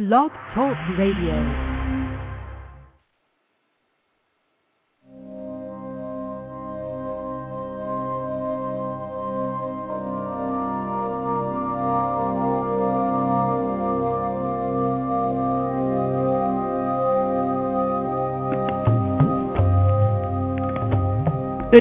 Blog Talk Radio.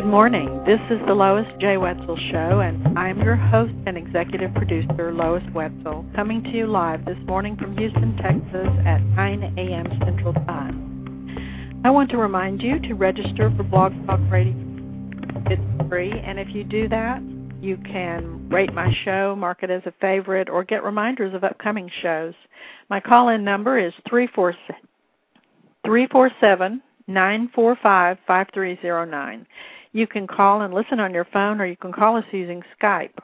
Morning. This is the Lois J. Wetzel Show, and I'm your host and executive producer, Lois Wetzel, coming to you live this morning from Houston, Texas at 9 a.m. Central Time. I want to remind you to register for Blog Talk Radio. It's free, and if you do that, you can rate my show, mark it as a favorite, or get reminders of upcoming shows. My call in number is 347 945 5309. You can call and listen on your phone, or you can call us using Skype.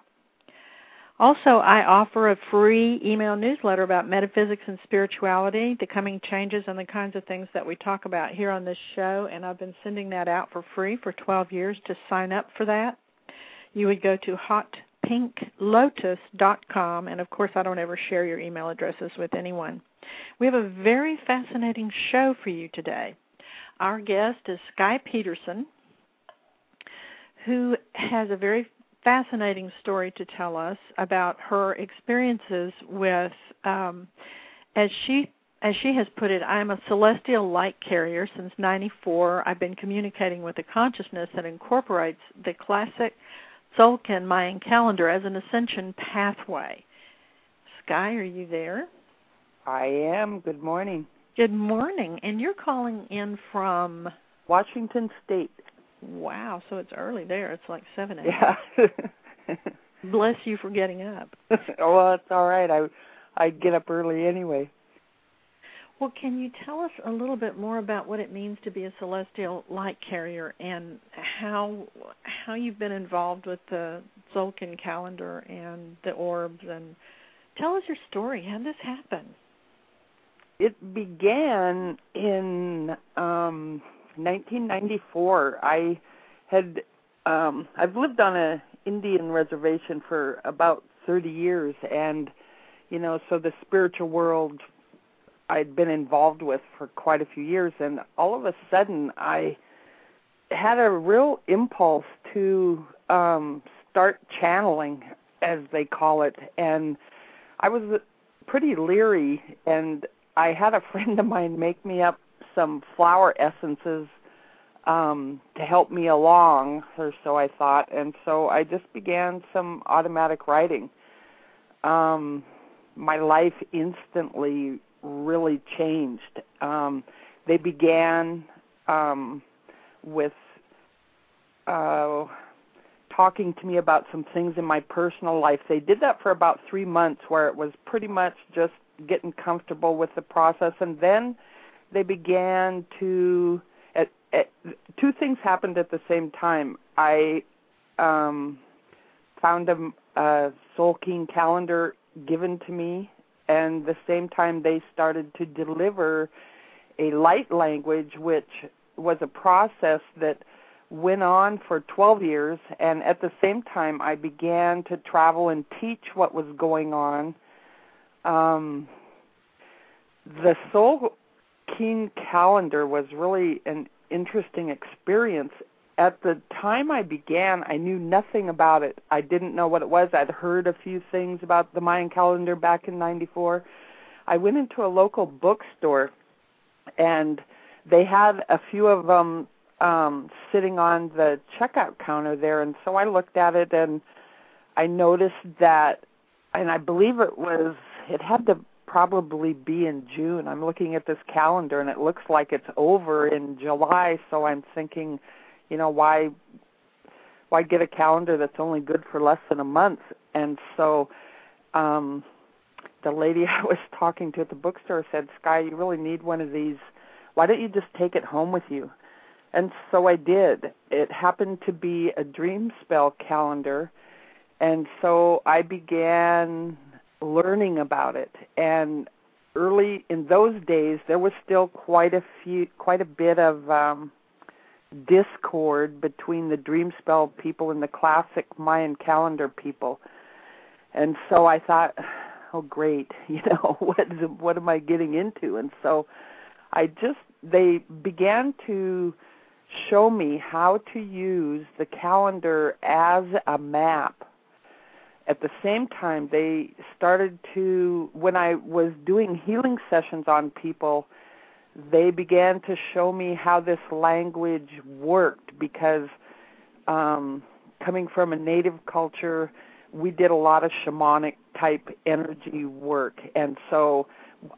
Also, I offer a free email newsletter about metaphysics and spirituality, the coming changes, and the kinds of things that we talk about here on this show. And I've been sending that out for free for 12 years. To sign up for that, you would go to hotpinklotus.com. And of course, I don't ever share your email addresses with anyone. We have a very fascinating show for you today. Our guest is Sky Pedersen who has a very fascinating story to tell us about her experiences with um as she as she has put it, I am a celestial light carrier since 94. I've been communicating with a consciousness that incorporates the classic Tzolk'in Mayan calendar as an ascension pathway. Sky, are you there? I am. Good morning. Good morning. And you're calling in from Washington State. Wow, so it's early there. It's like seven a.m. Yeah. Bless you for getting up. well, it's all right. I I get up early anyway. Well, can you tell us a little bit more about what it means to be a celestial light carrier and how how you've been involved with the Tzolk'in calendar and the orbs and tell us your story. How did this happen? It began in um 1994, I had um I've lived on a Indian reservation for about 30 years and you know, so the spiritual world I'd been involved with for quite a few years and all of a sudden I had a real impulse to um start channeling as they call it and I was pretty leery and I had a friend of mine make me up some flower essences um to help me along or so I thought. And so I just began some automatic writing. Um my life instantly really changed. Um they began um with uh talking to me about some things in my personal life. They did that for about 3 months where it was pretty much just getting comfortable with the process. And then they began to at, at, two things happened at the same time. I um, found a, a Tzolk'in calendar given to me, and the same time they started to deliver a light language, which was a process that went on for 12 years. And at the same time, I began to travel and teach what was going on. Um, the soul King calendar was really an interesting experience. At the time I began, I knew nothing about it. I didn't know what it was. I'd heard a few things about the Mayan calendar back in 94. I went into a local bookstore and they had a few of them um sitting on the checkout counter there and so I looked at it and I noticed that and I believe it was it had the probably be in June. I'm looking at this calendar and it looks like it's over in July, so I'm thinking, you know, why why get a calendar that's only good for less than a month? And so um the lady I was talking to at the bookstore said, "Sky, you really need one of these. Why don't you just take it home with you?" And so I did. It happened to be a dream spell calendar. And so I began learning about it and early in those days there was still quite a few quite a bit of um discord between the dream spell people and the classic Mayan calendar people. And so I thought oh great, you know, what is, what am I getting into? And so I just they began to show me how to use the calendar as a map. At the same time, they started to, when I was doing healing sessions on people, they began to show me how this language worked because um, coming from a native culture, we did a lot of shamanic type energy work. And so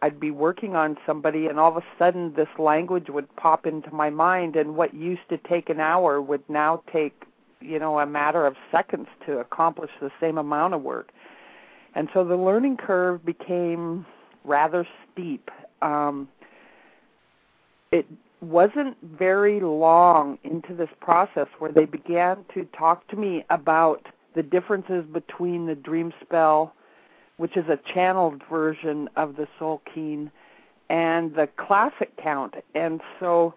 I'd be working on somebody, and all of a sudden this language would pop into my mind, and what used to take an hour would now take, you know, a matter of seconds to accomplish the same amount of work. And so the learning curve became rather steep. Um, it wasn't very long into this process where they began to talk to me about the differences between the dream spell which is a channeled version of the Soul Keen, and the classic count. And so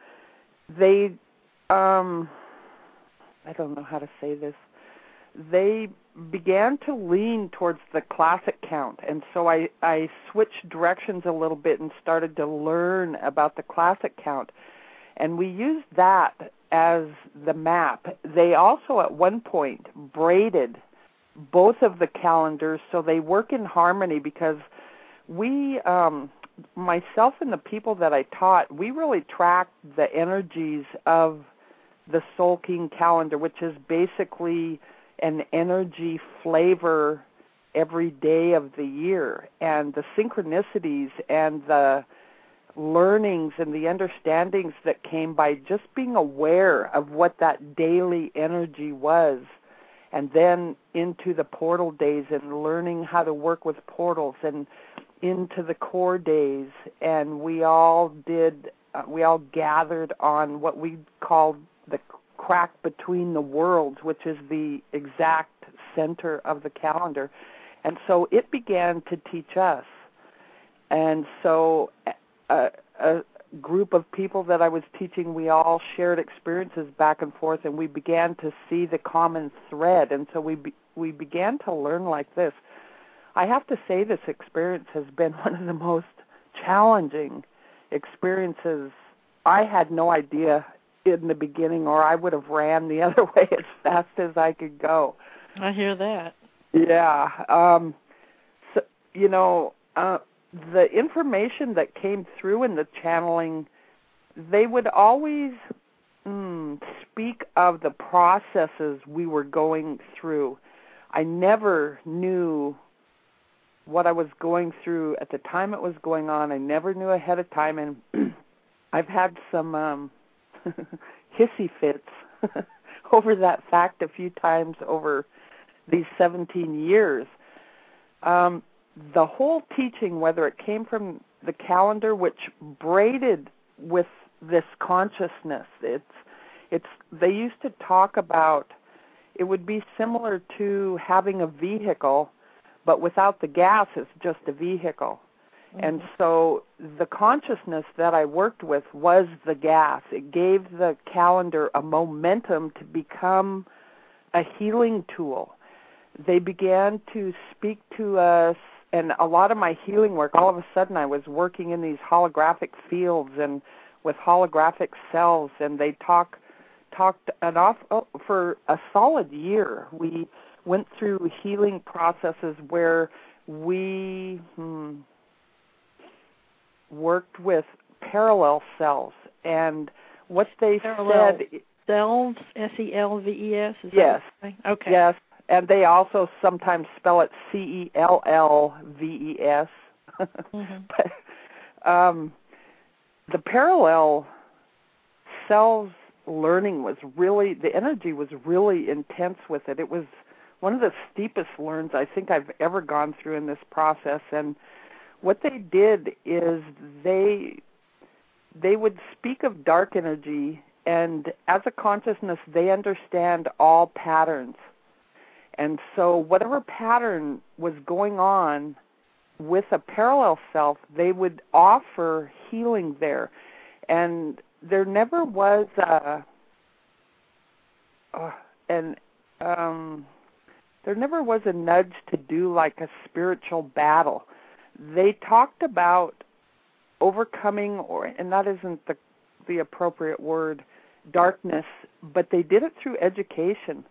they, um, I don't know how to say this, they began to lean towards the classic count. And so I, I switched directions a little bit and started to learn about the classic count. And we used that as the map. They also at one point braided both of the calendars so they work in harmony because we um myself and the people that I taught, we really tracked the energies of the Tzolk'in calendar, which is basically an energy flavor every day of the year. And the synchronicities and the learnings and the understandings that came by just being aware of what that daily energy was and then into the portal days and learning how to work with portals and into the core days and we all did uh, we all gathered on what we called the crack between the worlds which is the exact center of the calendar and so it began to teach us and so a, uh, group of people that I was teaching, we all shared experiences back and forth, and we began to see the common thread. And so we be, we began to learn like this. I have to say, this experience has been one of the most challenging experiences. I had no idea in the beginning, or I would have ran the other way as fast as I could go. I hear that. Yeah. Um, so, you know, uh, the information that came through in the channeling, they would always mm, speak of the processes we were going through. I never knew what I was going through at the time it was going on. I never knew ahead of time, and I've had some um, hissy fits over that fact a few times over these 17 years. Um, the whole teaching, whether it came from the calendar, which braided with this consciousness, it's it's they used to talk about it would be similar to having a vehicle, but without the gas, it's just a vehicle. Mm-hmm. And so the consciousness that I worked with was the gas. It gave the calendar a momentum to become a healing tool. They began to speak to us and a lot of my healing work all of a sudden i was working in these holographic fields and with holographic cells and they talk talked an off oh, for a solid year we went through healing processes where we hmm, worked with parallel cells and what they parallel said cells s e l v e s yes okay yes and they also sometimes spell it C E L L V E S. Mm-hmm. but um, the parallel cells learning was really the energy was really intense with it. It was one of the steepest learns I think I've ever gone through in this process. And what they did is they they would speak of dark energy, and as a consciousness, they understand all patterns and so, whatever pattern was going on with a parallel self, they would offer healing there. And there never was a, uh, an, um, there never was a nudge to do like a spiritual battle. They talked about overcoming or and that isn't the the appropriate word darkness, but they did it through education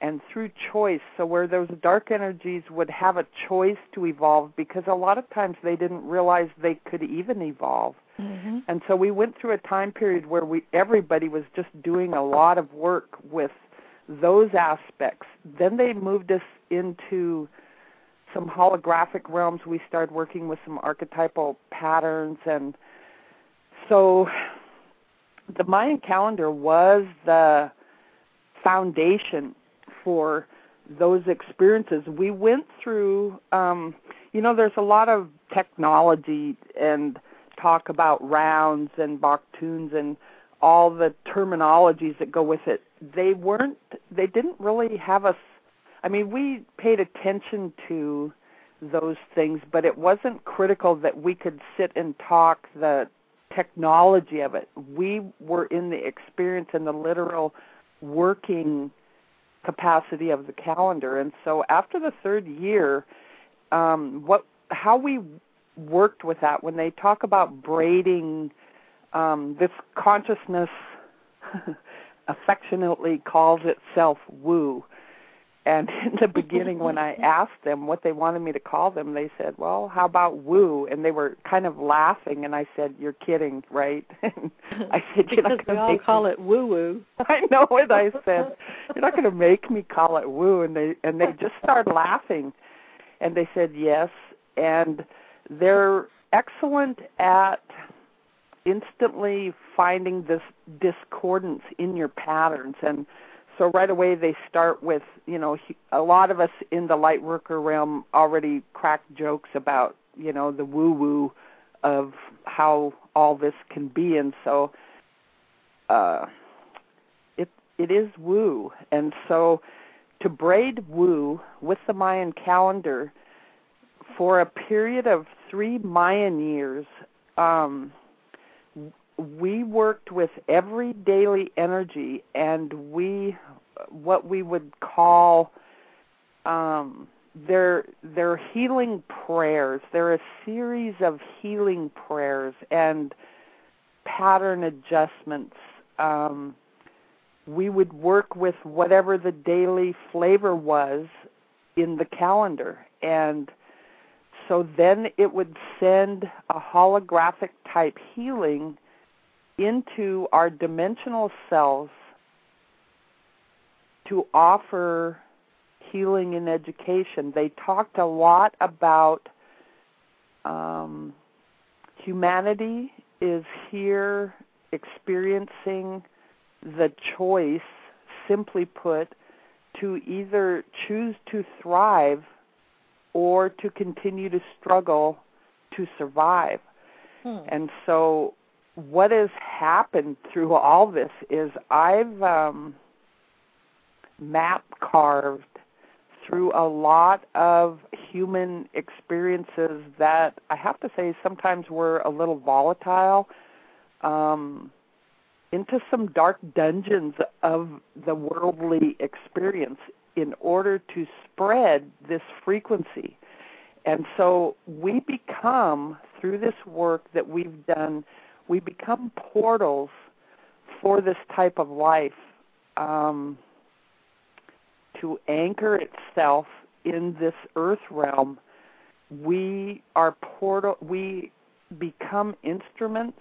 and through choice. So where those dark energies would have a choice to evolve because a lot of times they didn't realize they could even evolve. Mm-hmm. And so we went through a time period where we everybody was just doing a lot of work with those aspects. Then they moved us into some holographic realms. We started working with some archetypal patterns and so the Mayan calendar was the foundation for those experiences. We went through, um, you know, there's a lot of technology and talk about rounds and baktuns and all the terminologies that go with it. They weren't, they didn't really have us. I mean, we paid attention to those things, but it wasn't critical that we could sit and talk the technology of it. We were in the experience and the literal working capacity of the calendar. And so after the third year, um, what how we worked with that when they talk about braiding um, this consciousness affectionately calls itself woo and in the beginning, when I asked them what they wanted me to call them, they said, "Well, how about woo?" And they were kind of laughing. And I said, "You're kidding, right?" And I said, "You're not going to make call me. it woo woo. I know it. I said, "You're not going to make me call it woo." And they and they just started laughing, and they said yes. And they're excellent at instantly finding this discordance in your patterns and so right away they start with you know a lot of us in the light worker realm already crack jokes about you know the woo woo of how all this can be. And so uh it it is woo. And so to braid woo with the mayan calendar for a period of 3 mayan years um we worked with every daily energy and we what we would call um they're they're healing prayers. They're a series of healing prayers and pattern adjustments. Um we would work with whatever the daily flavor was in the calendar. And so then it would send a holographic type healing into our dimensional selves to offer healing and education. They talked a lot about um, humanity is here experiencing the choice, simply put, to either choose to thrive or to continue to struggle to survive. Hmm. And so what has happened through all this is I've um, map carved through a lot of human experiences that I have to say sometimes were a little volatile um, into some dark dungeons of the worldly experience in order to spread this frequency. And so we become, through this work that we've done, we become portals for this type of life um, to anchor itself in this earth realm. We are portal. We become instruments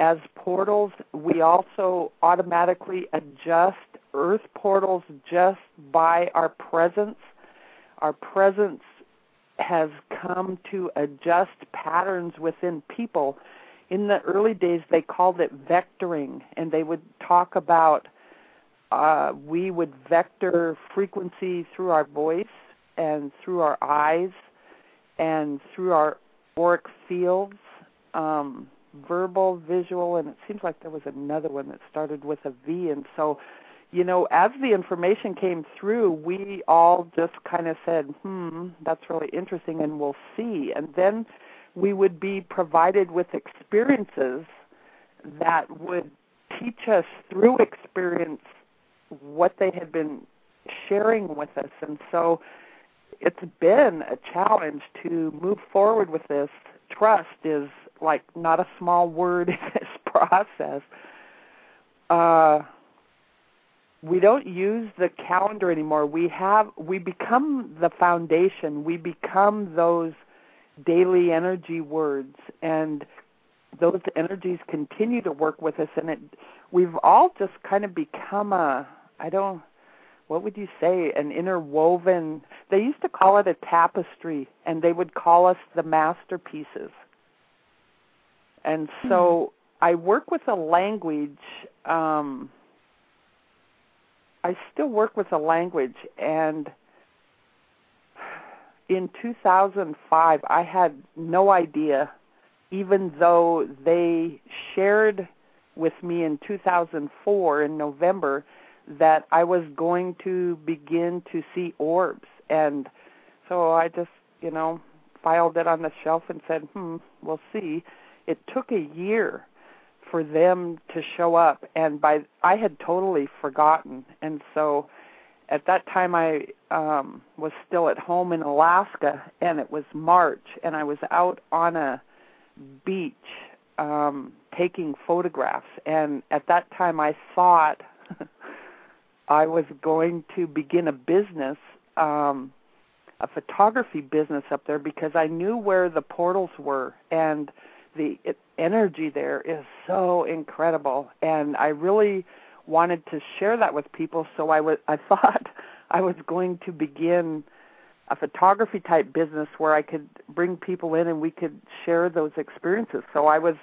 as portals. We also automatically adjust earth portals just by our presence. Our presence has come to adjust patterns within people in the early days they called it vectoring and they would talk about uh, we would vector frequency through our voice and through our eyes and through our auric fields um, verbal visual and it seems like there was another one that started with a v. And so you know as the information came through we all just kind of said hmm that's really interesting and we'll see. And then we would be provided with experiences that would teach us through experience what they had been sharing with us. And so it's been a challenge to move forward with this. Trust is like not a small word in this process. Uh, we don't use the calendar anymore. We have we become the foundation. We become those daily energy words. And those energies continue to work with us. And it we've all just kind of become a I don't what would you say? An interwoven they used to call it a tapestry and they would call us the masterpieces. And so mm-hmm. I work with a language um I still work with a language and in 2005 I had no idea even though they shared with me in 2004 in November that I was going to begin to see orbs. And so I just you know filed it on the shelf and said hmm we'll see. It took a year for them to show up and by I had totally forgotten. And so at that time I um was still at home in Alaska and it was March and I was out on a beach um taking photographs. And at that time I thought I was going to begin a business um a photography business up there because I knew where the portals were and the energy there is so incredible. And I really wanted to share that with people so I was I thought I was going to begin a photography type business where I could bring people in and we could share those experiences. So I was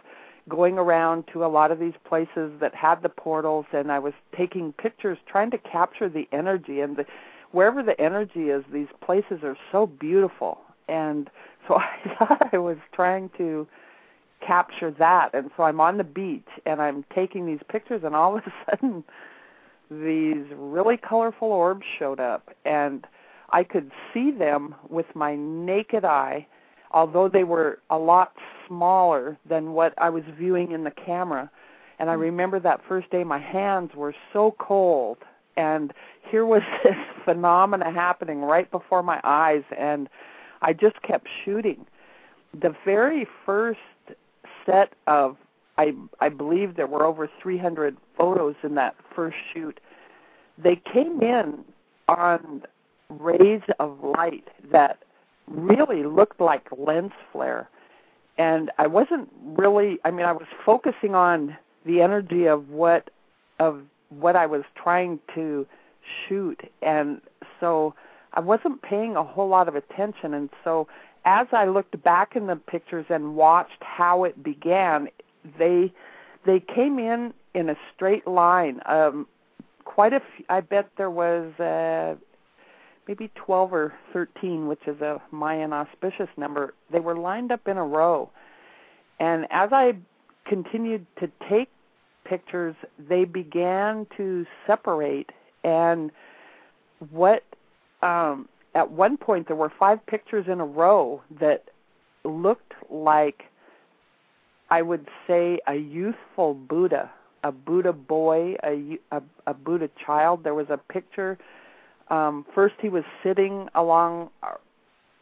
going around to a lot of these places that had the portals and I was taking pictures trying to capture the energy and the wherever the energy is these places are so beautiful and so I thought I was trying to capture that. And so I'm on the beach and I'm taking these pictures, and all of a sudden, these really colorful orbs showed up, and I could see them with my naked eye, although they were a lot smaller than what I was viewing in the camera. And I hmm. remember that first day, my hands were so cold, and here was this phenomena happening right before my eyes, and I just kept shooting. The very first set of I I believe there were over 300 photos in that first shoot. They came in on rays of light that really looked like lens flare. And I wasn't really I mean I was focusing on the energy of what of what I was trying to shoot and so I wasn't paying a whole lot of attention and so as I looked back in the pictures and watched how it began, they they came in in a straight line. Um, quite a few, I bet there was uh, maybe 12 or 13, which is a Mayan auspicious number. They were lined up in a row. And as I continued to take pictures, they began to separate. And what um, at one point there were five pictures in a row that looked like I would say a youthful Buddha, a Buddha boy, a a, a Buddha child. There was a picture. Um, first, he was sitting along uh,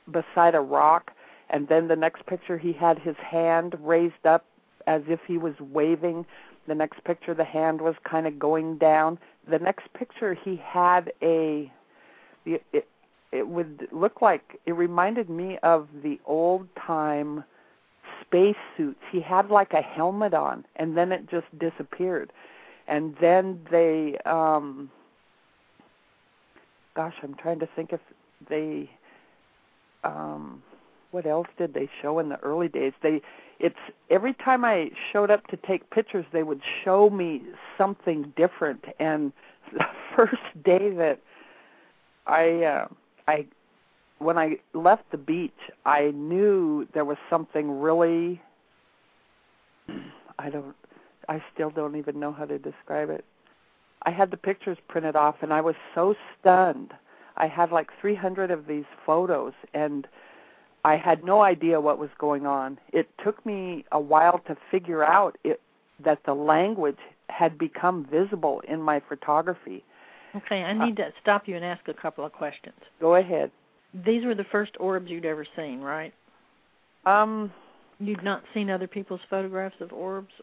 beside a rock, and then the next picture, he had his hand raised up as if he was waving. The next picture, the hand was kind of going down. The next picture, he had a it, it would look like it reminded me of the old time space suits. He had like a helmet on and then it just disappeared. And then they um gosh, I'm trying to think if they um what else did they show in the early days? They it's every time I showed up to take pictures they would show me something different and the first day that I uh I when I left the beach, I knew there was something really I don't I still don't even know how to describe it. I had the pictures printed off and I was so stunned. I had like 300 of these photos and I had no idea what was going on. It took me a while to figure out it, that the language had become visible in my photography Okay, I need to stop you and ask a couple of questions. Go ahead. These were the first orbs you'd ever seen, right? Um, You'd not seen other people's photographs of orbs?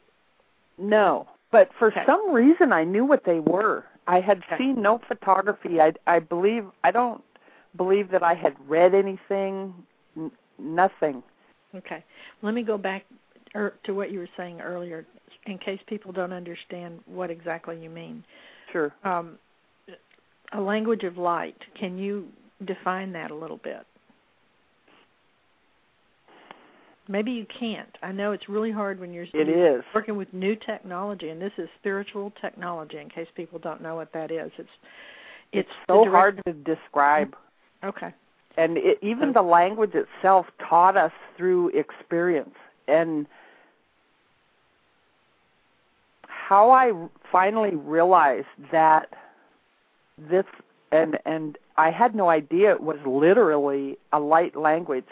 no, but for Okay. some reason I knew what they were. I had Okay. seen no photography. I I believe I don't believe that I had read anything. N- nothing. Okay. Let me go back er, to what you were saying earlier in case people don't understand what exactly you mean. Sure. Um, a language of light. Can you define that a little bit? Maybe you can't. I know it's really hard when you're It working with new technology, and this is spiritual technology. In case people don't know what that is, it's it's, the so hard to describe. Mm-hmm. Okay. and it, even the language itself taught us through experience and how i finally realized that this and and i had no idea it was literally a light language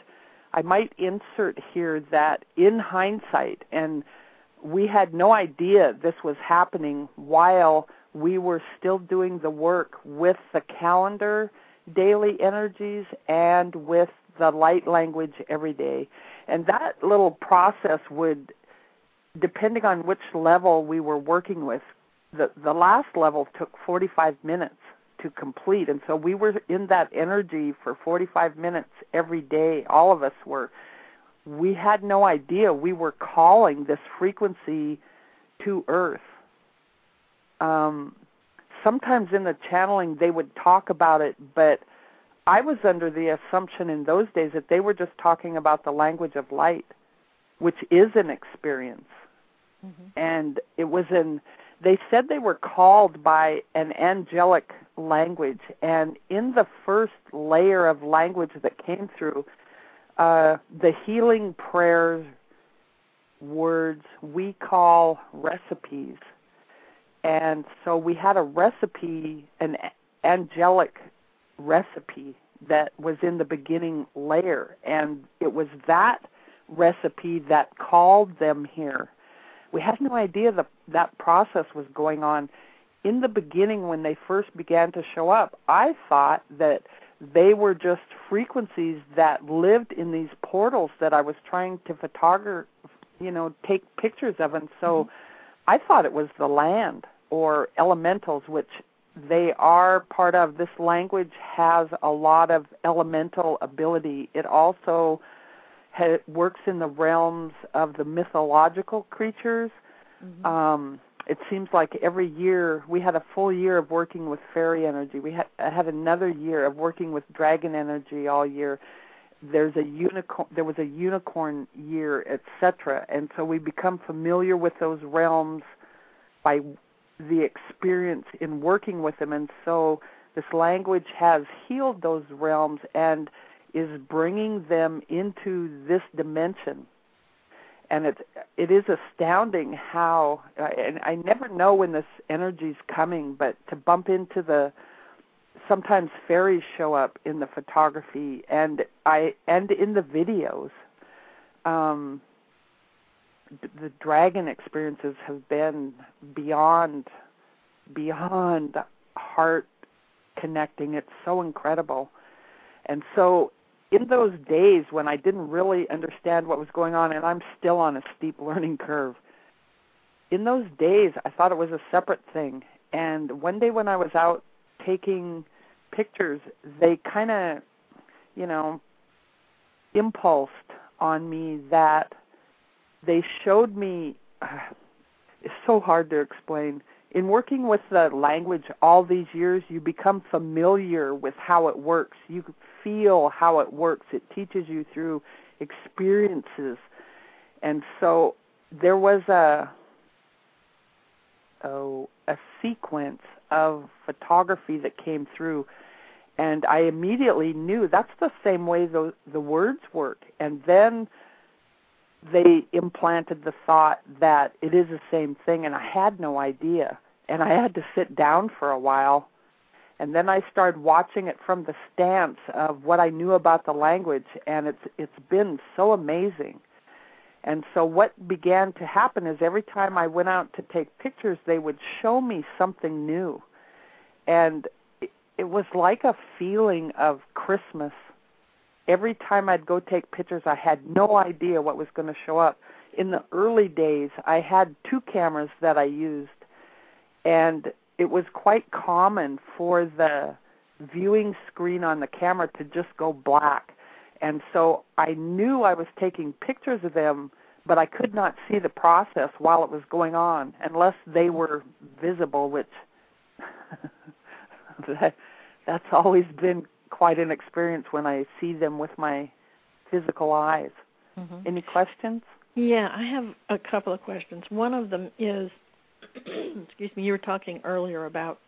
i might insert here that in hindsight and we had no idea this was happening while we were still doing the work with the calendar daily energies and with the light language every day. And that little process would, depending on which level we were working with, the, the last level took 45 minutes to complete. And so we were in that energy for 45 minutes every day. All of us were. We had no idea we were calling this frequency to Earth. Um, sometimes in the channeling they would talk about it, but I was under the assumption in those days that they were just talking about the language of light, which is an experience. And it was in they said they were called by an angelic language and in the first layer of language that came through uh the healing prayers words we call recipes and so we had a recipe, an angelic recipe that was in the beginning layer, and it was that recipe that called them here. We had no idea that that process was going on. In the beginning, when they first began to show up, I thought that they were just frequencies that lived in these portals that I was trying to photograph, you know, take pictures of, and so mm-hmm. I thought it was the land or elementals, which they are part of. This language has a lot of elemental ability. It also ha- works in the realms of the mythological creatures. Um, it seems like every year we had a full year of working with fairy energy. We had had another year of working with dragon energy all year. There's a unicorn. There was a unicorn year, etc. And so we become familiar with those realms by the experience in working with them and so this language has healed those realms and is bringing them into this dimension. And it it is astounding how and I never know when this energy's coming but to bump into the sometimes fairies show up in the photography and I and in the videos. Um the dragon experiences have been beyond beyond heart connecting. It's so incredible. And so in those days when i didn't really understand what was going on and i'm still on a steep learning curve in those days i thought it was a separate thing. And one day when i was out taking pictures they kind of you know impulsed on me that they showed me it's so hard to explain. In working with the language all these years you become familiar with how it works. You feel how it works. It teaches you through experiences. And so there was a oh a sequence of photography that came through and I immediately knew that's the same way the the words work. And then they implanted the thought that it is the same thing and I had no idea. And I had to sit down for a while and then I started watching it from the stance of what I knew about the language and it's it's been so amazing. And so what began to happen is every time I went out to take pictures they would show me something new. and it, it was like a feeling of Christmas. Every time I'd go take pictures, I had no idea what was going to show up. In the early days, I had two cameras that I used, and it was quite common for the viewing screen on the camera to just go black. And so I knew I was taking pictures of them, but I could not see the process while it was going on unless they were visible, which that, that's always been quite an experience when I see them with my physical eyes. Mm-hmm. Any questions? Yeah, I have a couple of questions. One of them is excuse me, you were talking earlier about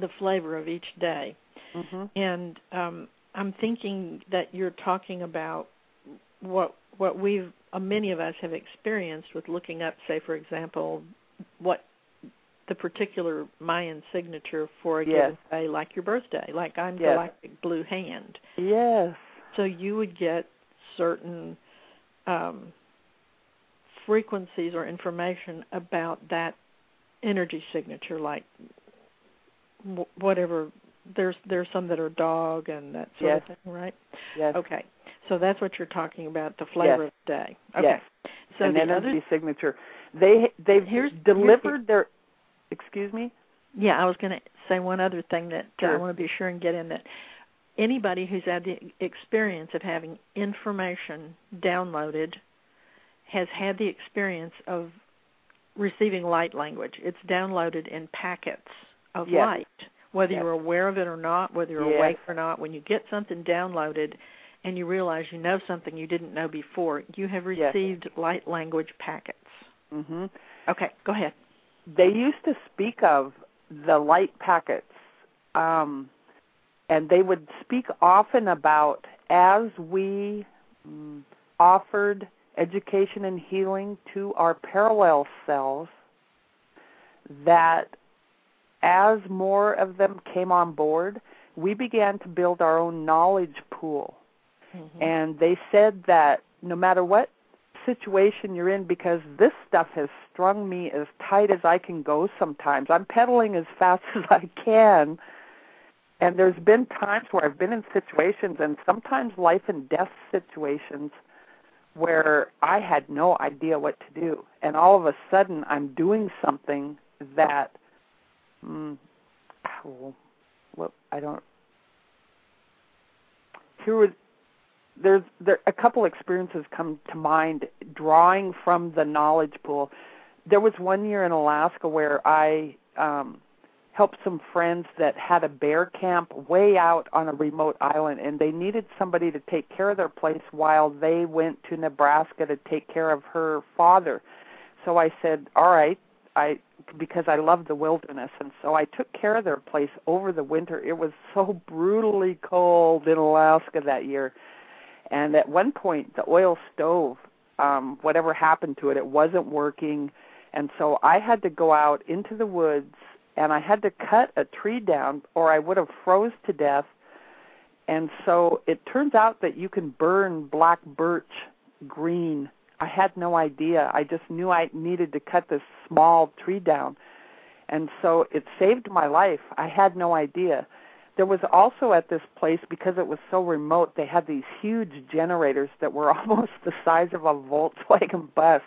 the flavor of each day. Mm-hmm. And um, I'm thinking that you're talking about what what we've uh, many of us have experienced with looking up, say, for example, what the particular Mayan signature for a yes. given day, like your birthday, like I'm yes. Galactic Blue Hand. Yes. So you would get certain um, frequencies or information about that energy signature, like whatever there's there's some that are dog and that sort yes. of thing, right? Yes. Okay. So that's what you're talking about, the flavor yes. of the day. Okay. Yes. So An the energy other, signature. They they've here's, delivered here's, their excuse me? Yeah, I was going to say one other thing that sure. I want to be sure and get in that anybody who's had the experience of having information downloaded has had the experience of receiving light language. It's downloaded in packets of yes. light whether yes. you're aware of it or not, whether you're yes. awake or not, when you get something downloaded and you realize you know something you didn't know before, you have received light language packets. hmm Okay, go ahead. They used to speak of the light packets, um, and they would speak often about as we um, offered education and healing to our parallel selves, that as more of them came on board, we began to build our own knowledge pool. Mm-hmm. And they said that no matter what situation you're in, because this stuff has strung me as tight as I can go sometimes, I'm pedaling as fast as I can. And there's been times where I've been in situations, and sometimes life and death situations, where I had no idea what to do. And all of a sudden, I'm doing something that Mm, well, well, I don't. Here would there's there a couple experiences come to mind drawing from the knowledge pool. There was one year in Alaska where I um helped some friends that had a bear camp way out on a remote island and they needed somebody to take care of their place while they went to Nebraska to take care of her father. So I said, "All right, I because I love the wilderness, and so I took care of their place over the winter. It was so brutally cold in Alaska that year, and at one point the oil stove, um, whatever happened to it, it wasn't working, and so I had to go out into the woods and I had to cut a tree down, or I would have froze to death. And so it turns out that you can burn black birch green I had no idea. I just knew I needed to cut this small tree down. And so it saved my life. I had no idea. There was also at this place, because it was so remote, they had these huge generators that were almost the size of a Volkswagen bus.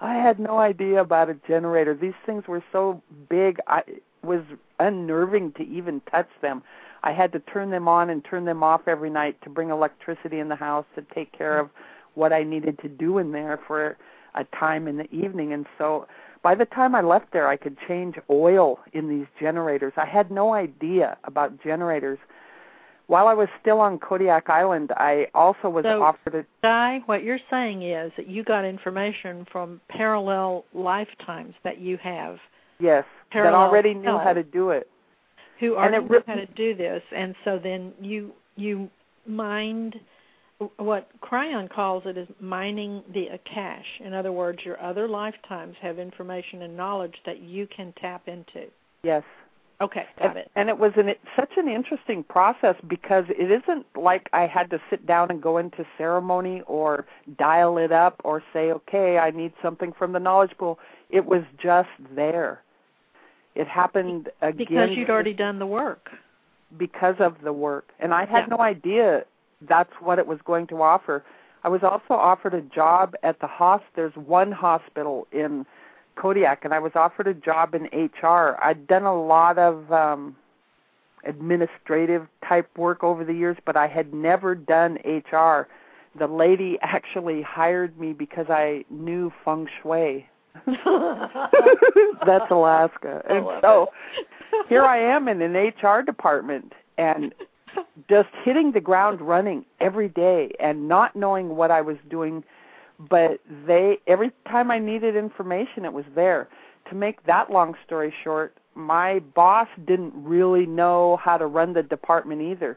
I had no idea about a generator. These things were so big, I was unnerving to even touch them. I had to turn them on and turn them off every night to bring electricity in the house to take care of what I needed to do in there for a time in the evening. And so by the time I left there, I could change oil in these generators. I had no idea about generators. While I was still on Kodiak Island, I also was so, offered a. Di, what you're saying is that you got information from parallel lifetimes that you have. Yes, that already knew how to do it. Who already knew how to do this, and so then you you mined what Kryon calls it is mining the Akash. In other words, your other lifetimes have information and knowledge that you can tap into. Yes. Okay, got and, it. And it was an, such an interesting process because it isn't like I had to sit down and go into ceremony or dial it up or say, okay, I need something from the knowledge pool. It was just there. It happened again because you'd already done the work. Because of the work, and I had Yeah. no idea that's what it was going to offer. I was also offered a job at the hosp. There's one hospital in Kodiak, and I was offered a job in HR. I'd done a lot of um, administrative type work over the years, but I had never done HR. The lady actually hired me because I knew feng shui. That's Alaska. And so here I am in an HR department and just hitting the ground running every day and not knowing what I was doing but they every time I needed information it was there. To make that long story short, my boss didn't really know how to run the department either.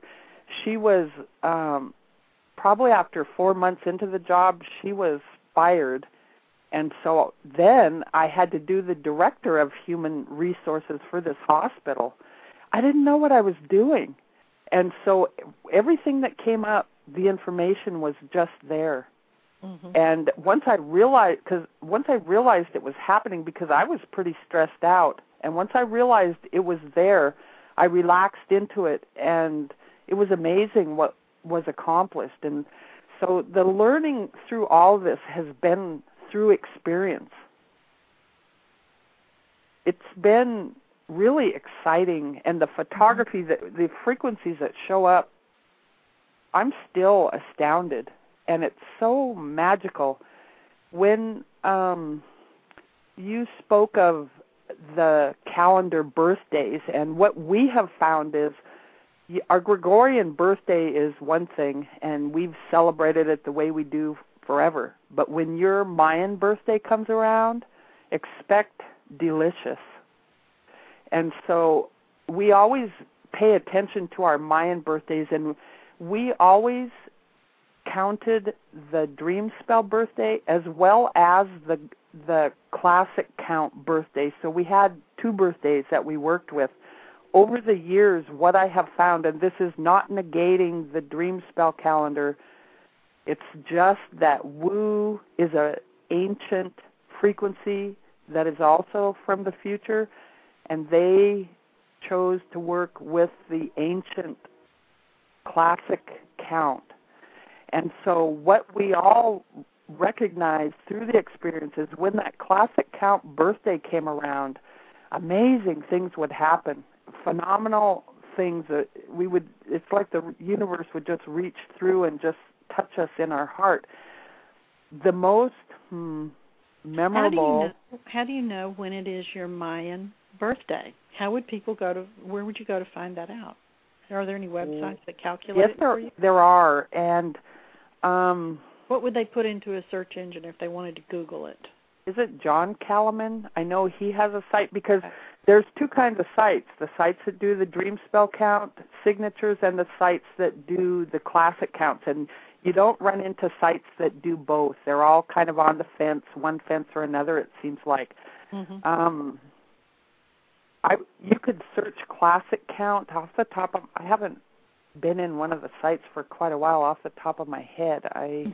She was um probably after 4 months into the job, she was fired. And so then I had to do the director of human resources for this hospital. I didn't know what I was doing. And so everything that came up, the information was just there. Mhm. And once I realized, because once I realized it was happening, because I was pretty stressed out, and once I realized it was there, I relaxed into it, and it was amazing what was accomplished. And so the learning through all this has been through experience. It's been really exciting, and the photography that the frequencies that show up, I'm still astounded and it's so magical. When um, you spoke of the calendar birthdays, and what we have found is our Gregorian birthday is one thing, and we've celebrated it the way we do forever. But when your Mayan birthday comes around, expect delicious. And so we always pay attention to our Mayan birthdays, and we always counted the dream spell birthday as well as the the classic count birthday so we had two birthdays that we worked with over the years what i have found and this is not negating the dream spell calendar it's just that woo is an ancient frequency that is also from the future and they chose to work with the ancient classic count and so, what we all recognized through the experience is when that classic count birthday came around, amazing things would happen. Phenomenal things that we would, it's like the universe would just reach through and just touch us in our heart. The most hmm, memorable. How do you know, how do you know when it is your Mayan birthday? How would people go to? Where would you go to find that out? Are there any websites that calculate yes, it there there are, and um, What would they put into a search engine if they wanted to Google it? is it John Calleman? I know he has a site because there's two kinds of sites: the sites that do the dream spell count signatures, and the sites that do the classic counts. And you don't run into sites that do both. They're all kind of on the fence, one fence or another. It seems like. Mm-hmm. Um, I you could search classic count off the top of. I haven't been in one of the sites for quite a while. Off the top of my head, I.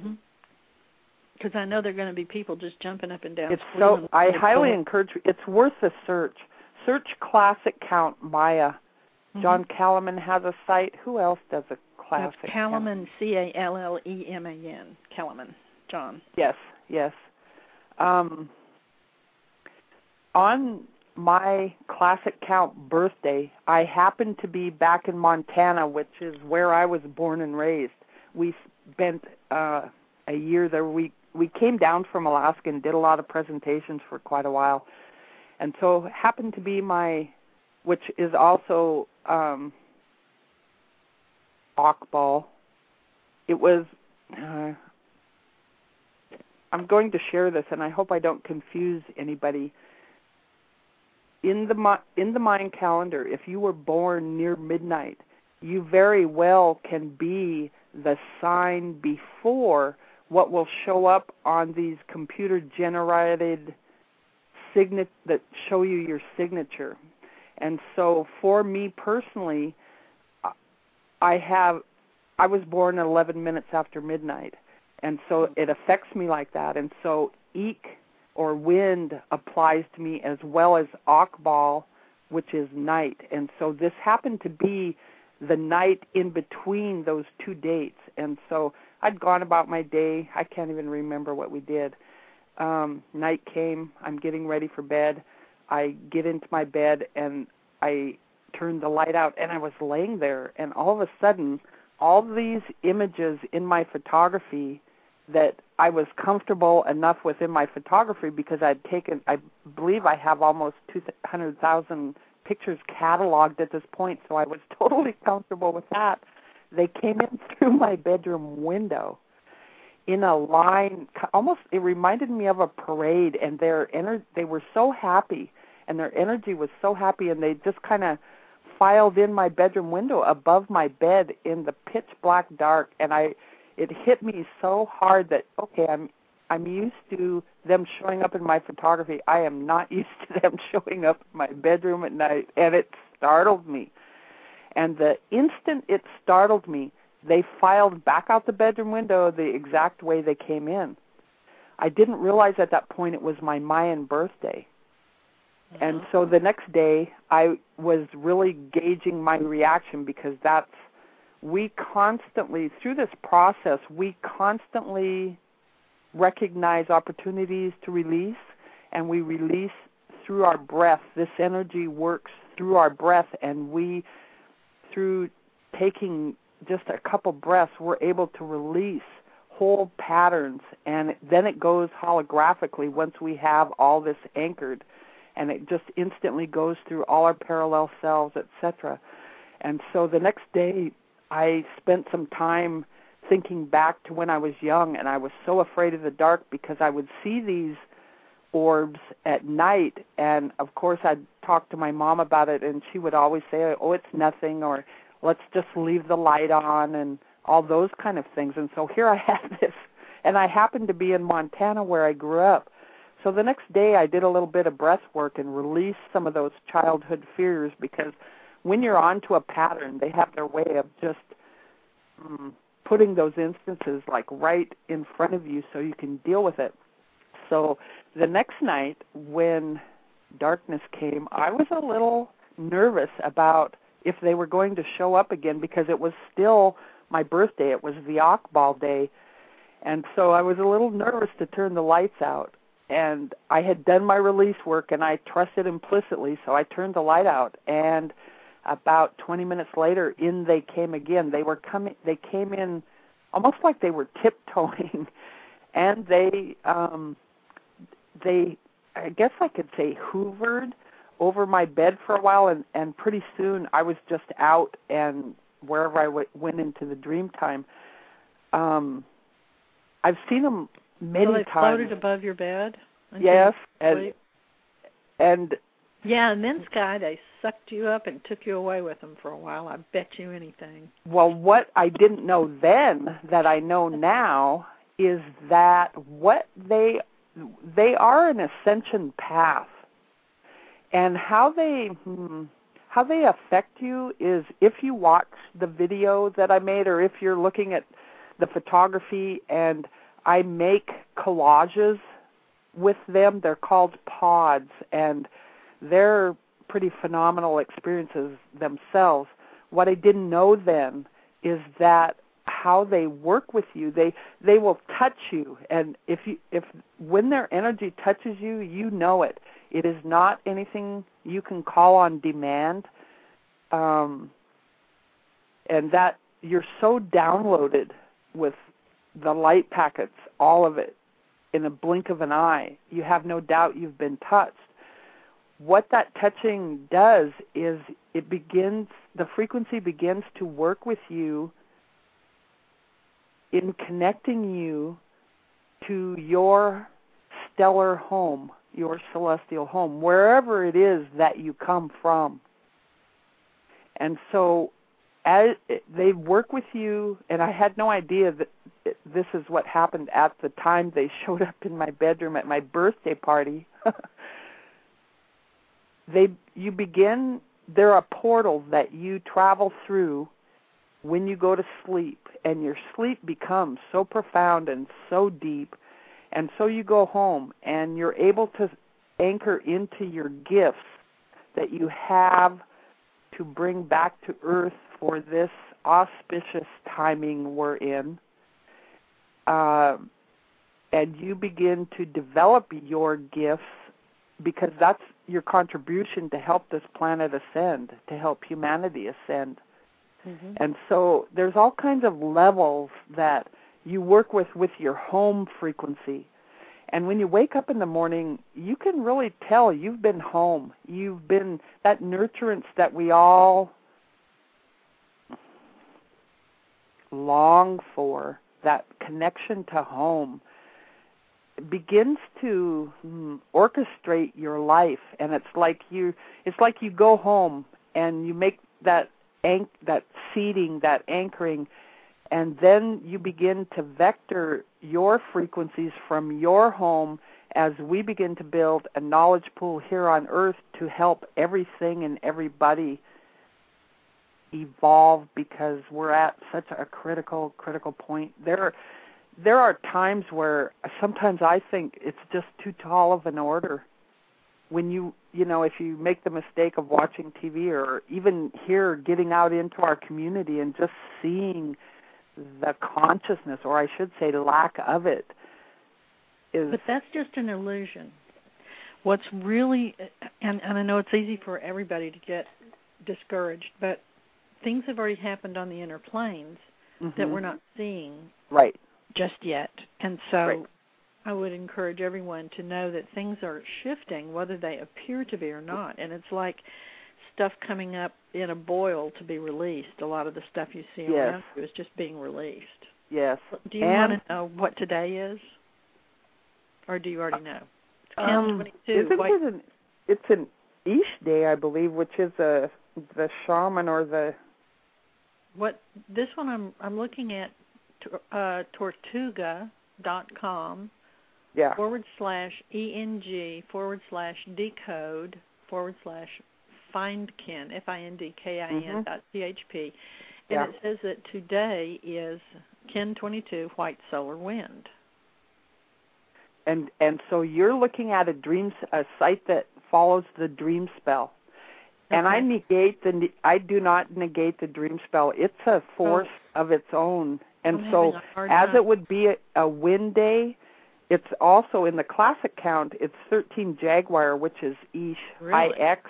Because I know there are going to be people just jumping up and down. It's so. I highly encourage. It's worth a search. Search classic count Maya. Mhm. John Calleman has a site. Who else does a classic? Calleman, C A L L E M A N. Calleman, John. Yes, yes. Um, on my classic count birthday, I happened to be back in Montana, which is where I was born and raised. We spent uh, a year there. We we came down from Alaska and did a lot of presentations for quite a while, and so happened to be my, which is also um, Akbal. It was. Uh, I'm going to share this, and I hope I don't confuse anybody. In the in the Mayan calendar, if you were born near midnight, you very well can be the sign before what will show up on these computer generated signet that show you your signature. And so, for me personally, I have I was born 11 minutes after midnight and so it affects me like that and so Ik' or wind applies to me as well as akbal which is night. And so this happened to be the night in between those two dates. And so I'd gone about my day. I can't even remember what we did. Um, night came. I'm getting ready for bed. I get into my bed and I turned the light out and I was laying there and all of a sudden all these images in my photography that I was comfortable enough within my photography because I'd taken I believe I have almost 200,000 pictures cataloged at this point so I was totally comfortable with that. They came in through my bedroom window in a line almost it reminded me of a parade and their ener- they were so happy and their energy was so happy and they just kind of filed in my bedroom window above my bed in the pitch black dark and I it hit me so hard that okay I'm I'm used to them showing up in my photography. I am not used to them showing up in my bedroom at night and it startled me. And the instant it startled me, they filed back out the bedroom window the exact way they came in. I didn't realize at that point it was my Mayan birthday. And uh-huh. so the next day, I was really gauging my reaction because that's, we constantly, through this process, we constantly recognize opportunities to release, and we release through our breath. This energy works through our breath, and we, through taking just a couple breaths, we're able to release whole patterns, and then it goes holographically once we have all this anchored and it just instantly goes through all our parallel cells, etc. And so the next day, I spent some time thinking back to when I was young, and I was so afraid of the dark because I would see these orbs at night, and of course I'd talk to my mom about it, and she would always say, "Oh, it's nothing," or "Let's just leave the light on," and all those kind of things. And so here I have this, and I happened to be in Montana where I grew up so the next day I did a little bit of breath work and released some of those childhood fears because when you're onto a pattern, they have their way of just um, putting those instances like right in front of you so you can deal with it. So the next night when darkness came, I was a little nervous about if they were going to show up again because it was still my birthday. It was the Akbal day. And so I was a little nervous to turn the lights out and I had done my release work and I trusted implicitly, so I turned the light out and about 20 minutes later in they came again. They were coming they came in almost like they were tiptoeing and they um they I guess I could say hoovered over my bed for a while and and pretty soon I was just out and wherever I w- went into the dream time um I've seen them many so they times. floated above your bed. Yes, and and yeah, and then Sky they sucked you up and took you away with them for a while. I bet you anything. Well, what I didn't know then that I know now is that what they they are an ascension path, and how they hmm, how they affect you is if you watch the video that I made, or if you're looking at the photography and I make collages with them. They're called pods, and they're pretty phenomenal experiences themselves. What I didn't know then is that how they work with you they they will touch you and if you if when their energy touches you you know it it is not anything you can call on demand um and that you're so downloaded with the light packets all of it in a blink of an eye. You have no doubt you've been touched. What that touching does is it begins, the frequency begins to work with you in connecting you to your stellar home, your celestial home, wherever it is that you come from. And so as they work with you and I had no idea that this is what happened at the time they showed up in my bedroom at my birthday party. they you begin they're a portal that you travel through when you go to sleep and your sleep becomes so profound and so deep and so you go home and you're able to anchor into your gifts that you have to bring back to earth for this auspicious timing we're in. Uh, and you begin to develop your gifts because that's your contribution to help this planet ascend, to help humanity ascend. Mm-hmm. And so there's all kinds of levels that you work with with your home frequency. And when you wake up in the morning, you can really tell you've been home. You've been that nurturance that we all long for, that connection to home begins to orchestrate your life. And it's like you it's like you go home and you make that anch- that seeding that anchoring and then you begin to vector your frequencies from your home as we begin to build a knowledge pool here on earth to help everything and everybody evolve because we're at such a critical critical point there there are times where sometimes I think it's just too tall of an order. When you you know if you make the mistake of watching TV or even here getting out into our community and just seeing the consciousness or I should say lack of it is But that's just an illusion. What's really and and I know it's easy for everybody to get discouraged, but things have already happened on the inner planes mm-hmm. that we're not seeing. Right just yet. And so right. I would encourage everyone to know that things are shifting, whether they appear to be or not. And it's like stuff coming up in a boil to be released. A lot of the stuff you see yes. around you is just being released. Yes. Do you and want to know what today is? Or do you already know? It's um, 22. Isn't it an, it's an Ix day, I believe, which is a the shaman or the what this one I'm I'm looking at uh, tortuga.com yeah. forward slash ENG forward slash decode forward slash findkin, F I N D K I N mm-hmm. dot C H P. And yeah. it says that today is Kin 22 White Solar Wind. And and so you're looking at a dream a site that follows the dream spell. Okay. And I negate the I do not negate the dream spell. It's a force oh. of its own and so, as it would be a, a wind day, it's also in the classic count. It's 13 Jaguar, which is Ix really? IX.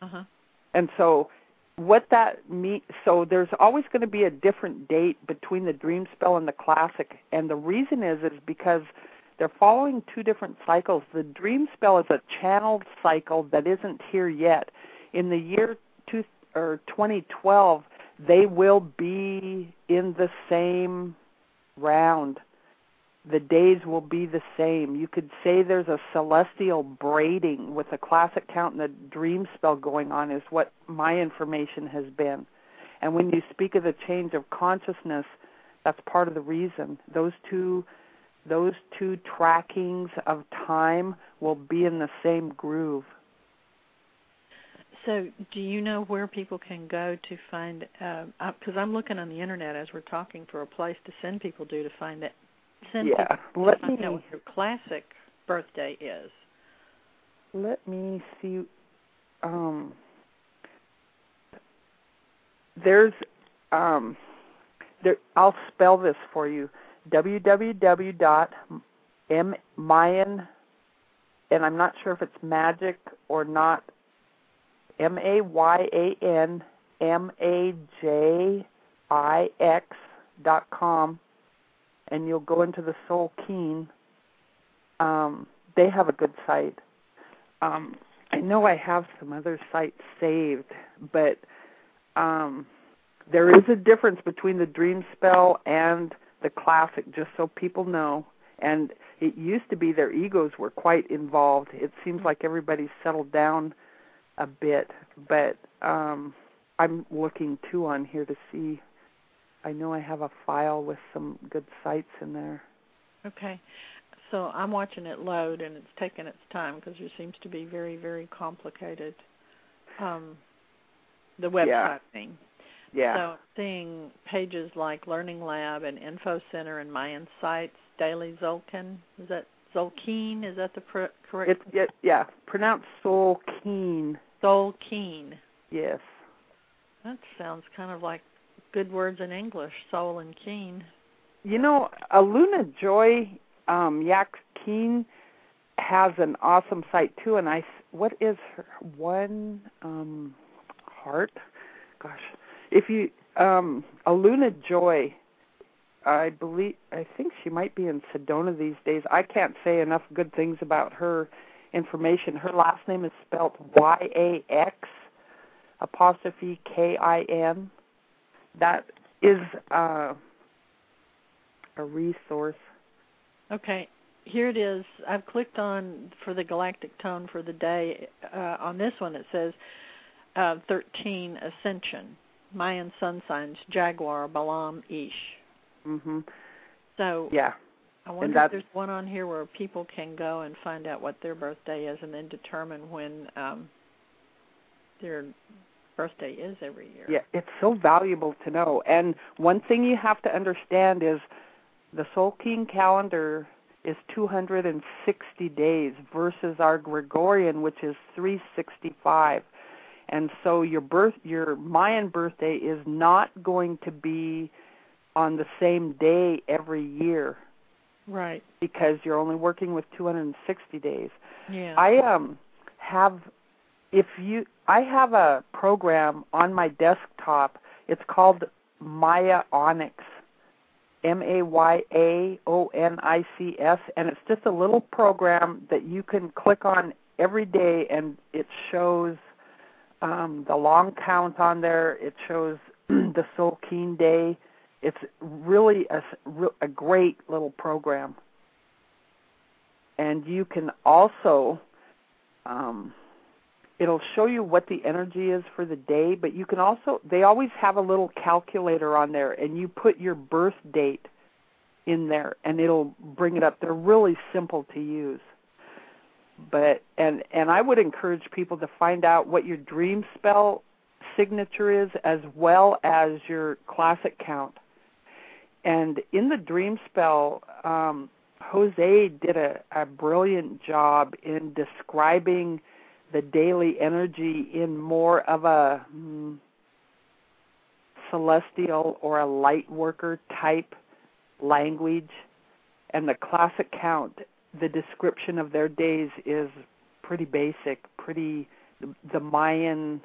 Uh-huh. And so, what that means, so there's always going to be a different date between the dream spell and the classic, and the reason is is because they're following two different cycles. The dream spell is a channeled cycle that isn't here yet. In the year two or 2012, they will be in the same round. The days will be the same. You could say there's a celestial braiding with a classic count and a dream spell going on, is what my information has been. And when you speak of the change of consciousness, that's part of the reason. Those two those two trackings of time will be in the same groove. So, do you know where people can go to find? Because uh, I'm looking on the internet as we're talking for a place to send people to to find it. Send yeah, people let to find me, out what your classic birthday is. Let me see. Um, there's um, there. I'll spell this for you. www.mayan, and I'm not sure if it's magic or not M A Y A N M A J I X dot com, and you'll go into the Soul Keen. Um, they have a good site. Um, I know I have some other sites saved, but um, there is a difference between the Dream Spell and the Classic, just so people know. And it used to be their egos were quite involved. It seems like everybody's settled down a bit, but um, I'm looking too on here to see. I know I have a file with some good sites in there. Okay. So I'm watching it load, and it's taking its time because it seems to be very, very complicated. Um, the website yeah. thing. Yeah. So seeing pages like Learning Lab and Info Center and Mayan Sites, Daily Zolkin. Is that Zolkeen? Is that the pr- correct? It's yeah, yeah, pronounced Soul Keen Soul Keen. Yes. That sounds kind of like good words in English, soul and keen. You know, Aluna Joy um Yak Keen has an awesome site too and I what is her one um heart? Gosh. If you um Aluna Joy I believe I think she might be in Sedona these days. I can't say enough good things about her information. Her last name is spelled Y A X apostrophe K I N. That is uh, a resource. Okay, here it is. I've clicked on for the galactic tone for the day. Uh, on this one, it says uh, 13 Ascension, Mayan sun signs, Jaguar, Balam, Ix. Mhm. So yeah, I wonder if there's one on here where people can go and find out what their birthday is, and then determine when um, their birthday is every year. Yeah, it's so valuable to know. And one thing you have to understand is the Tzolk'in calendar is 260 days versus our Gregorian, which is 365. And so your birth, your Mayan birthday is not going to be on the same day every year. Right. Because you're only working with 260 days. Yeah. I um have if you I have a program on my desktop. It's called Maya Onyx. M A Y A O N I C S and it's just a little program that you can click on every day and it shows um the long count on there. It shows the Soul Keen Day it's really a, a great little program. And you can also, um, it'll show you what the energy is for the day, but you can also, they always have a little calculator on there, and you put your birth date in there, and it'll bring it up. They're really simple to use. But and and I would encourage people to find out what your dream spell signature is as well as your classic count and in the dream spell, um, Jose did a, a brilliant job in describing the daily energy in more of a mm, celestial or a light worker type language. And the classic count, the description of their days is pretty basic, pretty the Mayan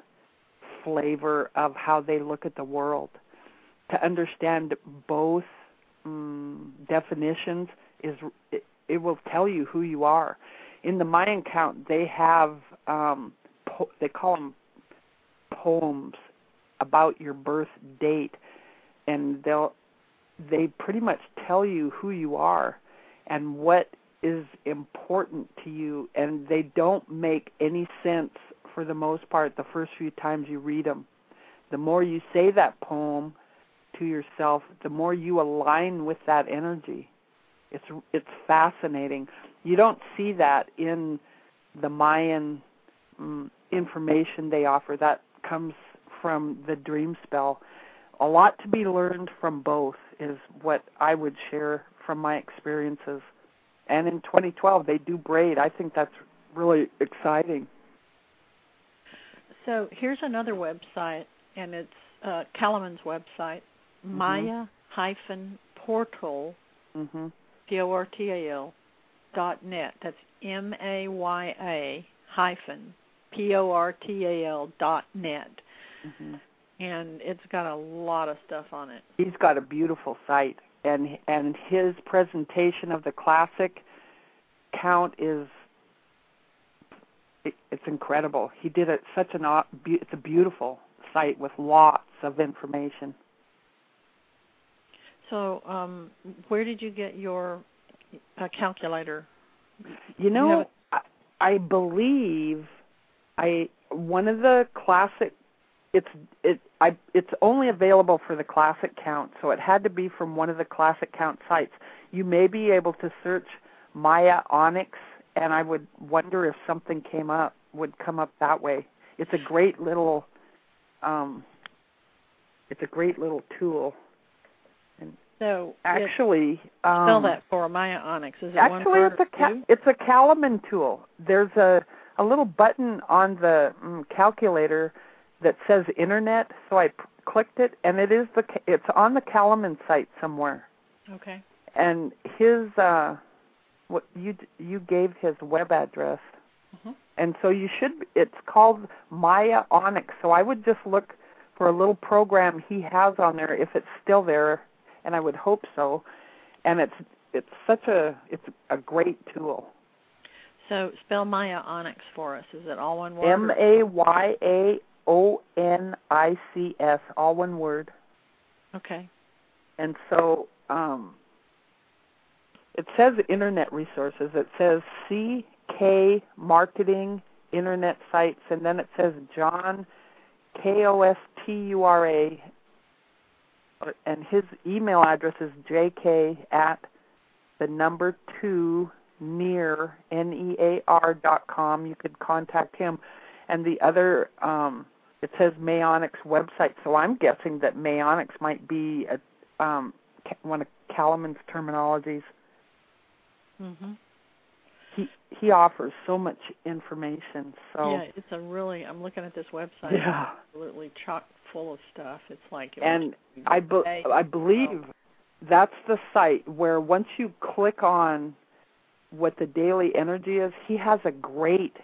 flavor of how they look at the world to understand both um, definitions is it, it, will tell you who you are. In the Mayan count, they have um, po- they call them poems about your birth date, and they'll they pretty much tell you who you are and what is important to you, and they don't make any sense for the most part the first few times you read them. The more you say that poem, to yourself, the more you align with that energy. It's it's fascinating. You don't see that in the Mayan um, information they offer. That comes from the dream spell. A lot to be learned from both is what I would share from my experiences. And in 2012, they do braid. I think that's really exciting. So here's another website, and it's uh, Calleman's website, mm-hmm. Maya hyphen portal mm-hmm. P O R T A L dot net. That's M A Y A hyphen P O R T A L dot net. Mm-hmm. And it's got a lot of stuff on it. He's got a beautiful site, and and his presentation of the classic count is it, it's incredible. He did it such an it's a beautiful site with lots of information. So, um, where did you get your uh, calculator? You know, you I, I believe I one of the classic. It's it I it's only available for the classic count, so it had to be from one of the classic count sites. You may be able to search Maya Onyx, and I would wonder if something came up would come up that way. It's a great little um, it's a great little tool. So actually, um, spell that for Mayaonics. Is it actually one it's a ca- it's a Calleman tool. There's a a little button on the mm, calculator that says internet. So I p- clicked it, and it is the it's on the Calleman site somewhere. Okay. And his uh, what you you gave his web address, mm-hmm. and so you should. It's called Mayaonics. So I would just look for a little program he has on there if it's still there, and I would hope so. And it's it's such a it's a great tool. So spell Mayaonics for us. Is it all one word? M A Y A O N I C S, all one word. Okay. And so um, it says Internet resources. It says CK Marketing Internet sites, and then it says John K O S T U R A, and his email address is jk at the number two near n e a r dot com. You could contact him, and the other um, it says Mayaonics website. So I'm guessing that Mayaonics might be a, um, one of Calleman's terminologies. Mm-hmm. He offers so much information. So yeah, it's a really. I'm looking at this website. Yeah. absolutely chock full of stuff. It's like it and I be, I believe that's the site where once you click on what the daily energy is, he has a great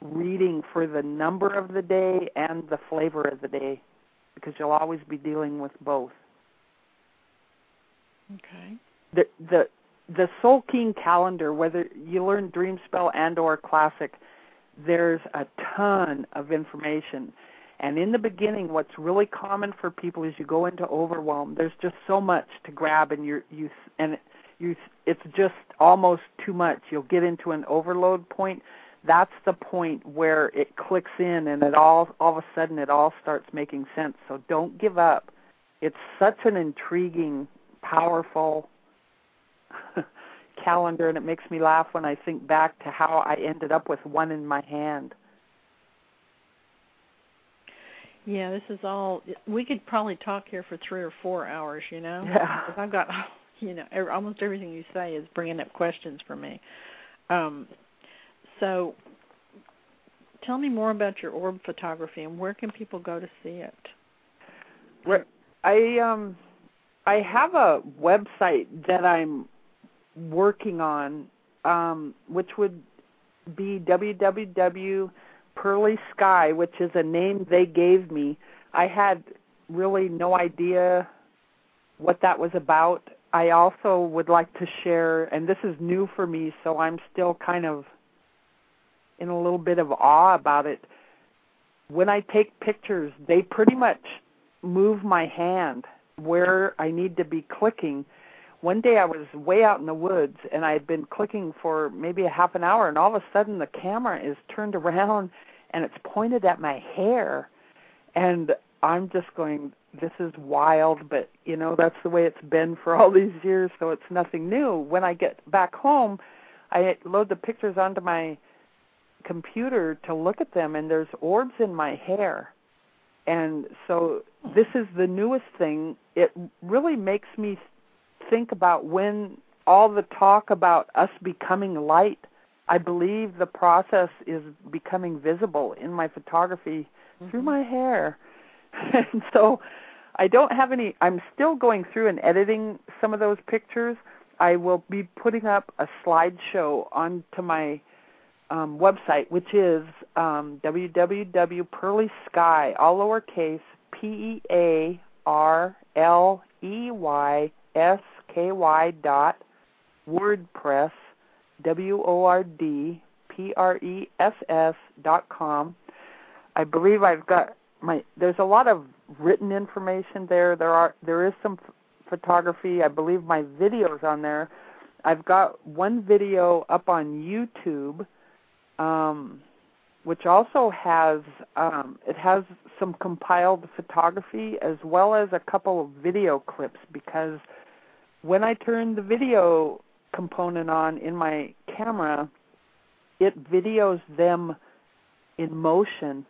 reading for the number of the day and the flavor of the day because you'll always be dealing with both. Okay. The the the Tzolk'in calendar, whether you learn Dream Spell and or Classic, there's a ton of information. And in the beginning, what's really common for people is you go into overwhelm. There's just so much to grab, and you you and you it's just almost too much. You'll get into an overload point. That's the point where it clicks in, and it all all of a sudden it all starts making sense. So don't give up. It's such an intriguing, powerful calendar, and it makes me laugh when I think back to how I ended up with one in my hand. Yeah, this is all. We could probably talk here for three or four hours. You know, yeah. I've got, you know, almost everything you say is bringing up questions for me. Um, so, tell me more about your orb photography and where can people go to see it? Where I um, I have a website that I'm working on, um, which would be www Pearley Sky, which is a name they gave me. I had really no idea what that was about. I also would like to share, and this is new for me, so I'm still kind of in a little bit of awe about it. When I take pictures, they pretty much move my hand where I need to be clicking one day I was way out in the woods and I had been clicking for maybe a half an hour and all of a sudden the camera is turned around and it's pointed at my hair. And I'm just going this is wild but you know that's the way it's been for all these years so it's nothing new. When I get back home I load the pictures onto my computer to look at them and there's orbs in my hair. And so this is the newest thing. It really makes me think about when all the talk about us becoming light, I believe the process is becoming visible in my photography mm-hmm. through my hair. and so I don't have any, I'm still going through and editing some of those pictures. I will be putting up a slideshow onto my um, website, which is um, www.pearleysky, all lowercase, P E A R L E Y S K-Y dot WordPress, W-O-R-D-P-R-E-S-S dot com. I believe I've got my, there's a lot of written information there. There are, there is some photography. I believe my videos on there. I've got one video up on YouTube, um, which also has um, it has some compiled photography as well as a couple of video clips because when I turn the video component on in my camera, it videos them in motion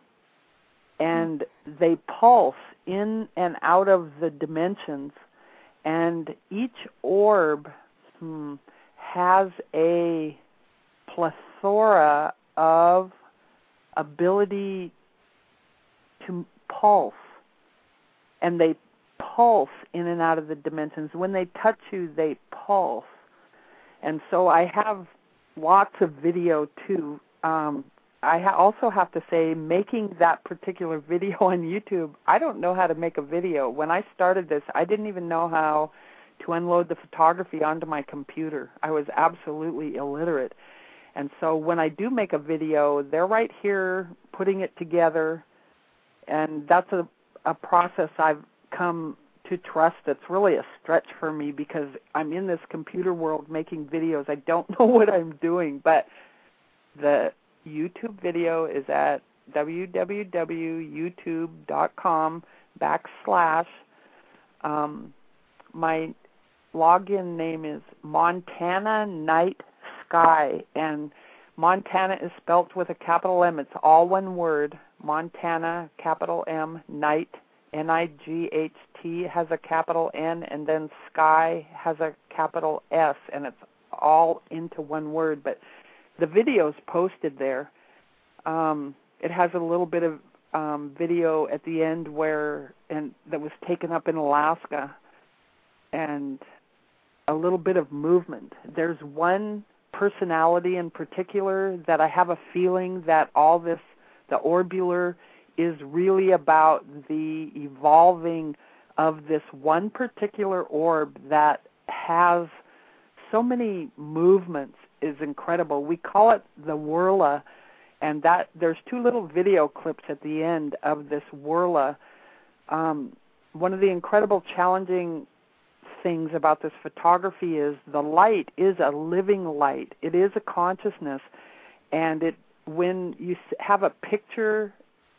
and they pulse in and out of the dimensions. And each orb hmm, has a plethora of ability to pulse, and they pulse in and out of the dimensions. When they touch you, they pulse. And so I have lots of video too. Um, I ha- also have to say, making that particular video on YouTube, I don't know how to make a video. When I started this, I didn't even know how to unload the photography onto my computer. I was absolutely illiterate. And so when I do make a video, they're right here putting it together, and that's a a process I've come to trust. It's really a stretch for me because I'm in this computer world making videos. I don't know what I'm doing, but the YouTube video is at www.youtube.com backslash. Um, my login name is Montana Night Sky, and Montana is spelt with a capital M. It's all one word. Montana, capital M, Night, N I G H T has a capital N, and then Sky has a capital S, and it's all into one word. But the video's posted there. Um, it has a little bit of um, video at the end where and that was taken up in Alaska, and a little bit of movement. There's one personality in particular that I have a feeling that all this the orbular is really about the evolving of this one particular orb that has so many movements is incredible. We call it the Whirla, and that there's two little video clips at the end of this Whirla. Um, one of the incredible challenging things about this photography is the light is a living light. It is a consciousness, and it when you have a picture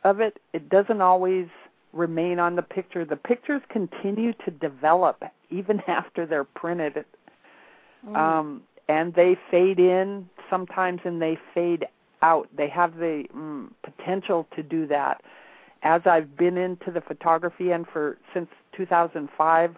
of it, it doesn't always remain on the picture. The pictures continue to develop even after they're printed. Mm. Um, and they fade in sometimes and they fade out. They have the mm, potential to do that. As I've been into the photography and for since 2005,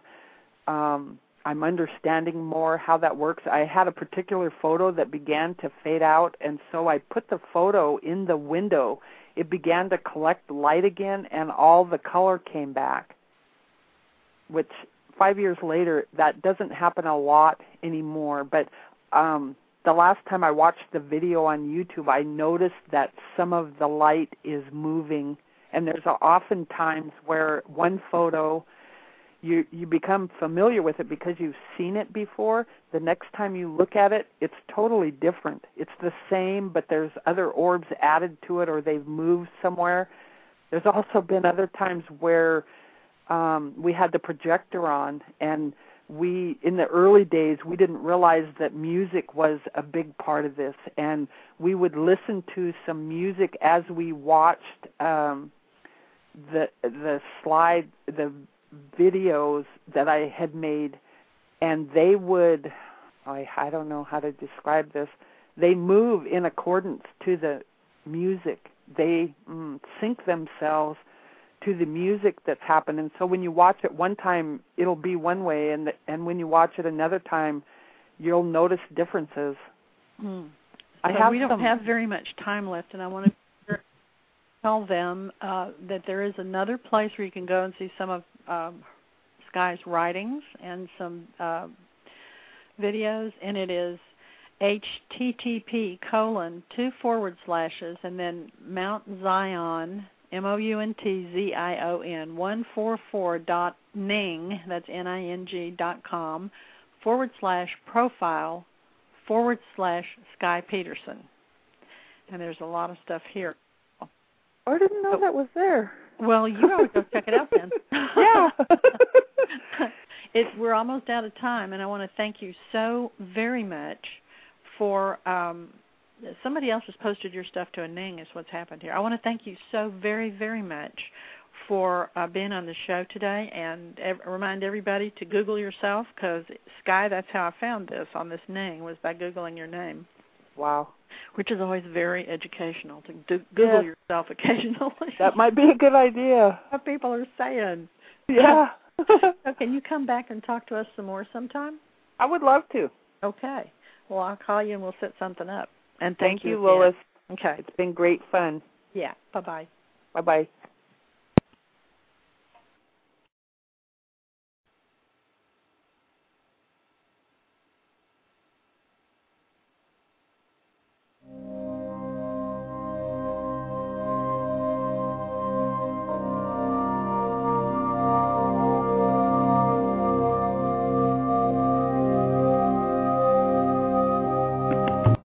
um, I'm understanding more how that works. I had a particular photo that began to fade out, and so I put the photo in the window. It began to collect light again, and all the color came back. Which five years later, that doesn't happen a lot anymore. But um, the last time I watched the video on YouTube, I noticed that some of the light is moving, and there's often times where one photo you you become familiar with it because you've seen it before. The next time you look at it it's totally different. It's the same but there's other orbs added to it or they've moved somewhere. There's also been other times where um we had the projector on and we in the early days we didn't realize that music was a big part of this. And we would listen to some music as we watched um the the slide the videos that I had made, and they would, I, I don't know how to describe this, they move in accordance to the music. They mm, sync themselves to the music that's happening. So when you watch it one time, it'll be one way, and the, and when you watch it another time, you'll notice differences. Mm. I have we don't some, have very much time left, and I want to tell them uh, that there is another place where you can go and see some of um, Sky's writings and some uh, videos, and it is http colon two forward slashes and then Mount Zion M O U N T Z I O N one four four dot ning that's N I N G dot com forward slash profile forward slash Sky Pedersen. And there's a lot of stuff here. I didn't know oh. that was there. Well, you ought to go check it out then. yeah. it, we're almost out of time, and I want to thank you so very much for. Um, somebody else has posted your stuff to a Ning. Is what's happened here. I want to thank you so very, very much for uh, being on the show today, and ev- remind everybody to Google yourself because Sky. That's how I found this on this Ning was by googling your name. Wow which is always very educational to do, Google yes. yourself occasionally. That might be a good idea. what people are saying. Yeah. so can you come back and talk to us some more sometime? I would love to. Okay. Well, I'll call you and we'll set something up. And thank, thank you, Lois. Okay. It's been great fun. Yeah. Bye bye. Bye bye.